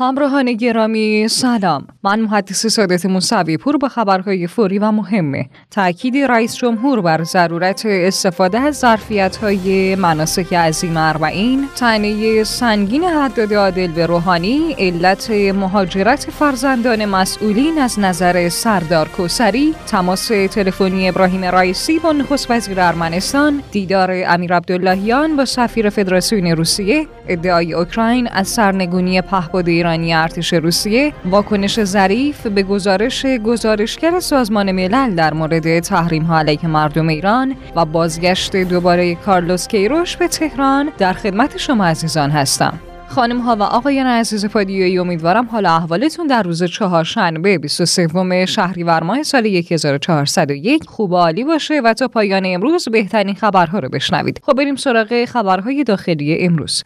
همراهان گرامی سلام. من محدث سادت موسوی پور با خبرهای فوری و مهمه. تاکید رئیس جمهور بر ضرورت استفاده از ظرفیت های مناسک عظیم اربعین تنه سنگین حداد عادل به روحانی علت مهاجرت فرزندان مسئولین از نظر سردار کوسری تماس تلفنی ابراهیم رئیسی با نخست وزیر ارمنستان دیدار امیر عبداللهیان با سفیر فدراسیون روسیه ادعای اوکراین از سرنگونی پهپاد ایرانی ارتش روسیه واکنش ظریف به گزارش گزارشگر سازمان ملل در مورد تحریم ها علیه مردم ایران و بازگشت دوباره کارلوس کیروش به تهران در خدمت شما عزیزان هستم خانم ها و آقایان عزیز پادیوی امیدوارم حال احوالتون در روز چهارشنبه 23 شهریور ماه سال 1401 خوب و عالی باشه و تا پایان امروز بهترین خبرها رو بشنوید. خب بریم سراغ خبرهای داخلی امروز.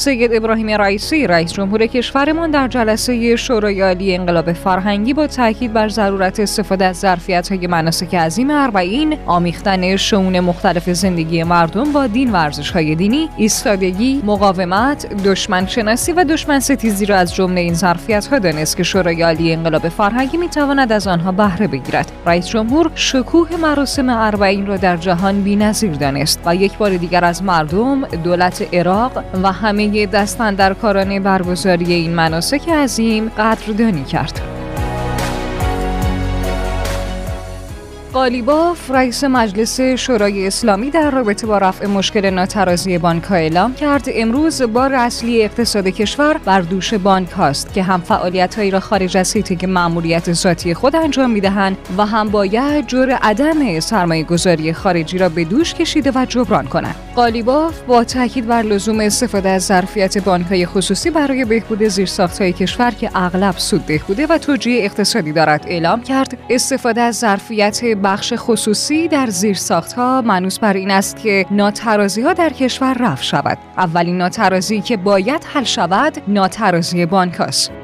سید ابراهیم رئیسی رئیس جمهور کشورمان در جلسه شورای عالی انقلاب فرهنگی با تاکید بر ضرورت استفاده از های مناسک عظیم اربعین آمیختن شون مختلف زندگی مردم با دین و های دینی ایستادگی مقاومت دشمن شناسی و دشمن ستیزی را از جمله این ها دانست که شورای عالی انقلاب فرهنگی می‌تواند از آنها بهره بگیرد. رئیس جمهور شکوه مراسم اربعین را در جهان بی‌نظیر دانست و یک بار دیگر از مردم دولت عراق و همه دستن در کارانه برگزاری این مناسک عظیم قدردانی کرد. قالیباف رئیس مجلس شورای اسلامی در رابطه با رفع مشکل ناترازی بانک اعلام کرد امروز بار اصلی اقتصاد کشور بر دوش بانک هاست که هم فعالیت هایی را خارج از که مأموریت ذاتی خود انجام می‌دهند و هم باید جور عدم سرمایه گذاری خارجی را به دوش کشیده و جبران کنند قالیباف با تاکید بر لزوم استفاده از ظرفیت بانک های خصوصی برای بهبود زیرساخت های کشور که اغلب سود بهبوده و توجیه اقتصادی دارد اعلام کرد استفاده از ظرفیت بخش خصوصی در زیرساخت ها منوس بر این است که ناترازی ها در کشور رفع شود اولین ناترازی که باید حل شود ناترازی بانک است.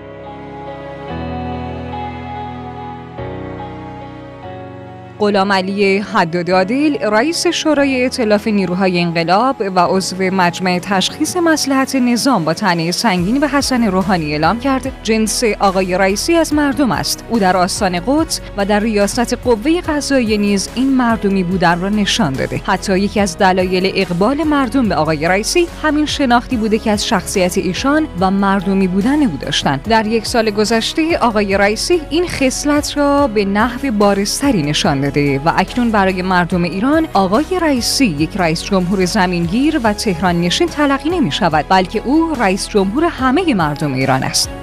غلام علی حداد عادل رئیس شورای ائتلاف نیروهای انقلاب و عضو مجمع تشخیص مسلحت نظام با تنه سنگین به حسن روحانی اعلام کرد. جنس آقای رئیسی از مردم است. او در آستان قدس و در ریاست قوه قضاییه نیز این مردمی بودن را نشان داده. حتی یکی از دلایل اقبال مردم به آقای رئیسی همین شناختی بوده که از شخصیت ایشان و مردمی بودن او داشتند در یک سال گذشته آقای رئیسی این خصلت را به نحو بارستری نشان و اکنون برای مردم ایران آقای رئیسی یک رئیس جمهور زمینگیر و تهران نشین تلقی نمی شود بلکه او رئیس جمهور همه مردم ایران است.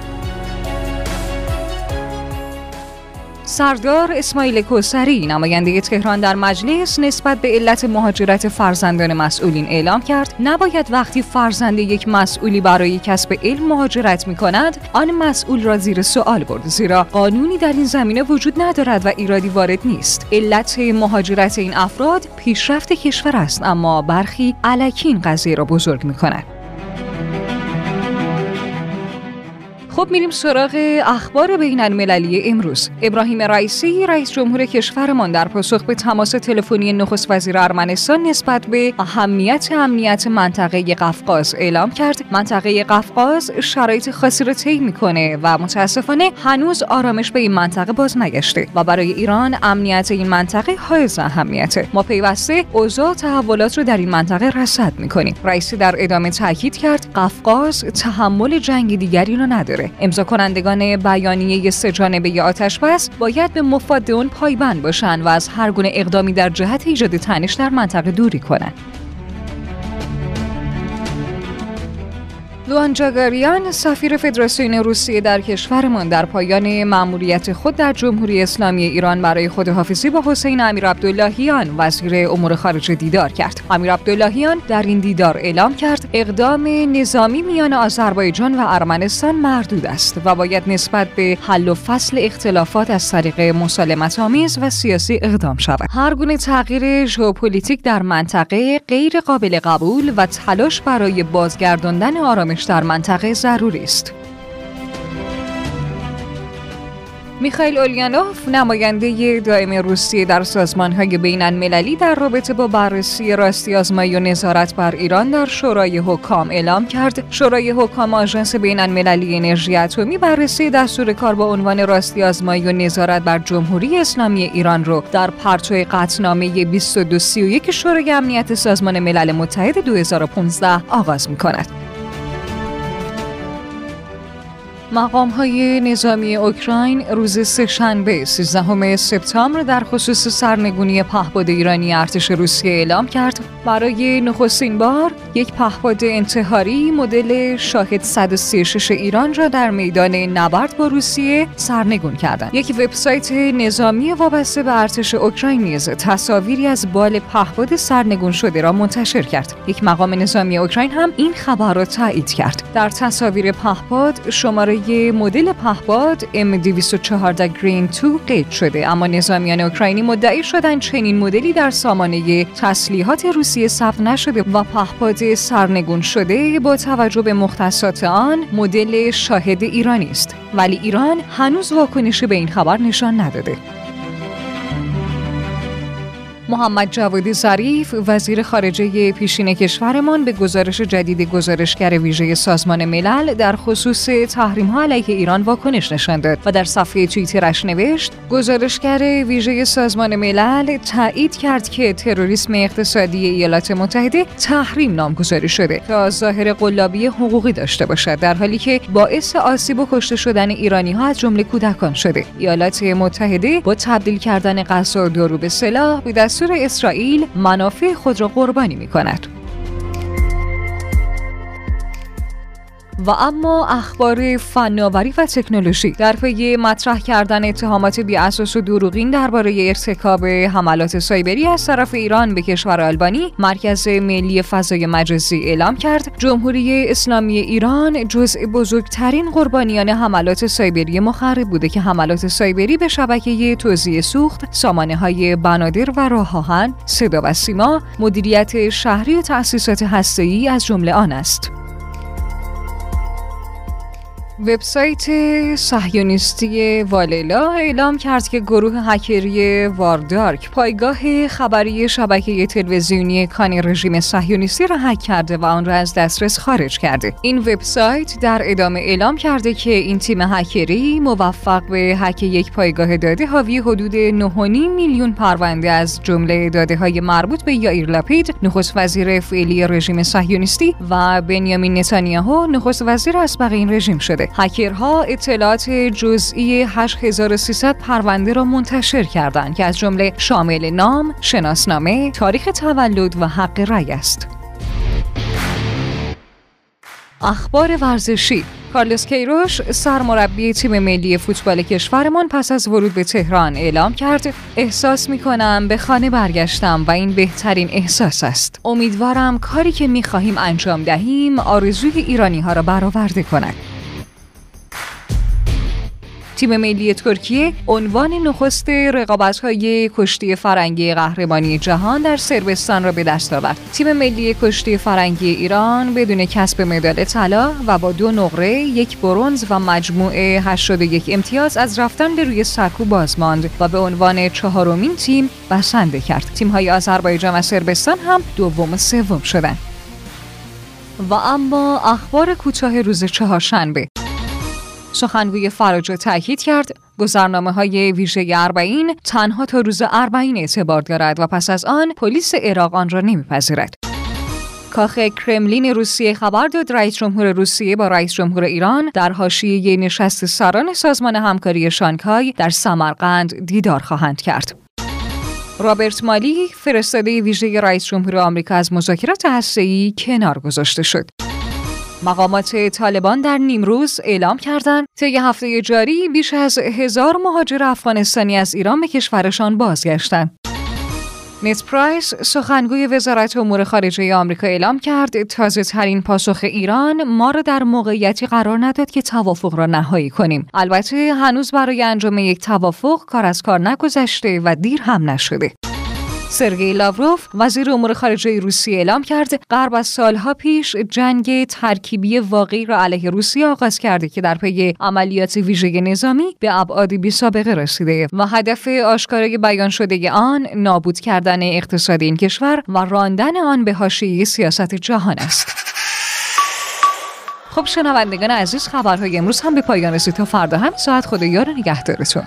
سردار اسماعیل کوسری نماینده تهران در مجلس نسبت به علت مهاجرت فرزندان مسئولین اعلام کرد نباید وقتی فرزند یک مسئولی برای کسب علم مهاجرت می کند آن مسئول را زیر سوال برد زیرا قانونی در این زمینه وجود ندارد و ایرادی وارد نیست. علت مهاجرت این افراد پیشرفت کشور است اما برخی علکین قضیه را بزرگ می کند خب میریم سراغ اخبار بین المللی امروز. ابراهیم رئیسی رئیس جمهور کشورمان در پاسخ به تماس تلفنی نخست وزیر ارمنستان نسبت به اهمیت امنیت منطقه قفقاز اعلام کرد. منطقه قفقاز شرایط خاصی را طی می‌کنه و متاسفانه هنوز آرامش به این منطقه باز نگشته و برای ایران امنیت این منطقه حائز اهمیته. ما پیوسته اوضاع تحولات رو در این منطقه رصد می‌کنیم. رئیسی در ادامه تاکید کرد قفقاز تحمل جنگ دیگری رو نداره. امضا کنندگان بیانیه سه جانبه آتش بس باید به مفاد اون پایبند باشند و از هر گونه اقدامی در جهت ایجاد تنش در منطقه دوری کنند. لوان جاگاریان سفیر فدراسیون روسیه در کشورمان در پایان مأموریت خود در جمهوری اسلامی ایران برای خداحافظی با حسین امیر عبداللهیان وزیر امور خارجه دیدار کرد. امیر عبداللهیان در این دیدار اعلام کرد اقدام نظامی میان آذربایجان و ارمنستان مردود است و باید نسبت به حل و فصل اختلافات از طریق مسالمت آمیز و سیاسی اقدام شود. هر گونه تغییر ژئوپلیتیک در منطقه غیر قابل قبول و تلاش برای بازگرداندن آرامش در منطقه ضروری است. میخائیل اولیانوف نماینده دائم روسیه در سازمان های بین المللی در رابطه با بررسی راستی آزمایی و نظارت بر ایران در شورای حکام اعلام کرد شورای حکام آژانس بین المللی انرژی اتمی بررسی دستور کار با عنوان راستی آزمایی و نظارت بر جمهوری اسلامی ایران رو در پرتو قطعنامه 2231 شورای امنیت سازمان ملل متحد 2015 آغاز می کند. مقام های نظامی اوکراین روز سهشنبه 13 سپتامبر در خصوص سرنگونی پهپاد ایرانی ارتش روسیه اعلام کرد. برای نخستین بار یک پهپاد انتحاری مدل شاهد 136 ایران را در میدان نبرد با روسیه سرنگون کردند. یک وبسایت نظامی وابسته به ارتش اوکراین نیز تصاویری از بال پهپاد سرنگون شده را منتشر کرد. یک مقام نظامی اوکراین هم این خبر را تایید کرد. در تصاویر پهپاد شماره مدل پهپاد M214 گرین 2 قید شده. اما نظامیان اوکراینی مدعی شدند چنین مدلی در سامانه تسلیحات روسیه ثبت نشده و پهپاد سرنگون شده با توجه به مختصات آن مدل شاهد ایرانی است. ولی ایران هنوز واکنشی به این خبر نشان نداده. محمد جوادی ظریف وزیر خارجه پیشین کشورمان به گزارش جدید گزارشگر ویژه سازمان ملل در خصوص تحریم ها علیه ایران واکنش نشان داد و در صفحه توییترش نوشت گزارشگر ویژه سازمان ملل تایید کرد که تروریسم اقتصادی ایالات متحده تحریم نامگذاری شده تا ظاهر قلابی حقوقی داشته باشد در حالی که باعث آسیب و کشته شدن ایرانی ها از جمله کودکان شده. ایالات متحده با تبدیل کردن غذا دارو به سلاح به دستور اسرائیل منافع خود را قربانی می کند. و اما اخبار فناوری و تکنولوژی. در پی مطرح کردن اتهامات بی اساس و دروغین درباره ارتکاب حملات سایبری از طرف ایران به کشور آلبانی مرکز ملی فضای مجازی اعلام کرد. جمهوری اسلامی ایران جزء بزرگترین قربانیان حملات سایبری مخرب بوده که حملات سایبری به شبکه توزیع سوخت سامانه های بنادر و راه آهن صدا و سیما مدیریت شهری و تأسیسات هسته‌ای از جمله آن است. وبسایت صهیونیستی والیلا اعلام کرد که گروه هکری واردارک پایگاه خبری شبکه تلویزیونی کانی رژیم صهیونیستی را هک کرده و آن را از دسترس خارج کرده. این وبسایت در ادامه اعلام کرده که این تیم هکری موفق به هک یک پایگاه داده حاوی حدود 9.5 میلیون پرونده از جمله داده های مربوط به یائیر لاپید نخست وزیر فعلی رژیم صهیونیستی و بنیامین نتانیاهو نخست وزیر اسبق این رژیم شده. هکرها اطلاعات جزئی 8300 پرونده را منتشر کردند که از جمله شامل نام، شناسنامه، تاریخ تولد و حق رأی است. اخبار ورزشی. کارلوس کیروش سرمربی تیم ملی فوتبال کشورمان پس از ورود به تهران اعلام کرد احساس می کنم به خانه برگشتم و این بهترین احساس است. امیدوارم کاری که می خواهیم انجام دهیم آرزوی ایرانی ها را برآورده کند. تیم ملی ترکیه عنوان نخست های کشتی فرنگی قهرمانی جهان در سربستان را به دست آورد. تیم ملی کشتی فرنگی ایران بدون کسب مدال طلا و با دو نقره، یک برنز و مجموعه 81 امتیاز از رفتن به روی سکو باز ماند و به عنوان چهارمین تیم بسنده کرد. های آذربایجان و سربستان هم دوم و سوم شدند. و اما اخبار کوتاه روز چهارشنبه سخنگوی فراجا تاکید کرد گذرنامه های ویژه اربعین تنها تا روز اربعین اعتبار دارد و پس از آن پلیس عراق آن را نمیپذیرد کاخ کرملین روسیه خبر داد رئیس جمهور روسیه با رئیس جمهور ایران در حاشیه نشست سران سازمان همکاری شانگهای در سمرقند دیدار خواهند کرد. رابرت مالی فرستاده ویژه رئیس جمهور آمریکا از مذاکرات هسته‌ای کنار گذاشته شد. مقامات طالبان در نیمروز اعلام کردند طی هفته جاری بیش از هزار مهاجر افغانستانی از ایران به کشورشان بازگشتند. نت پرایس سخنگوی وزارت امور خارجه آمریکا اعلام کرد تازه ترین پاسخ ایران ما را در موقعیتی قرار نداد که توافق را نهایی کنیم البته هنوز برای انجام یک توافق کار از کار نگذشته و دیر هم نشده سرگئی لاوروف وزیر امور خارجه روسیه اعلام کرد غرب از سالها پیش جنگ ترکیبی واقعی را علیه روسیه آغاز کرده که در پی عملیات ویژه نظامی به ابعادی بی سابقه رسیده و هدف آشکارای بیان شده آن نابود کردن اقتصاد این کشور و راندن آن به حاشیه سیاست جهان است. خب شنوندگان عزیز خبرهای امروز هم به پایان رسید تا فردا هم ساعت خود یار نگهدارتون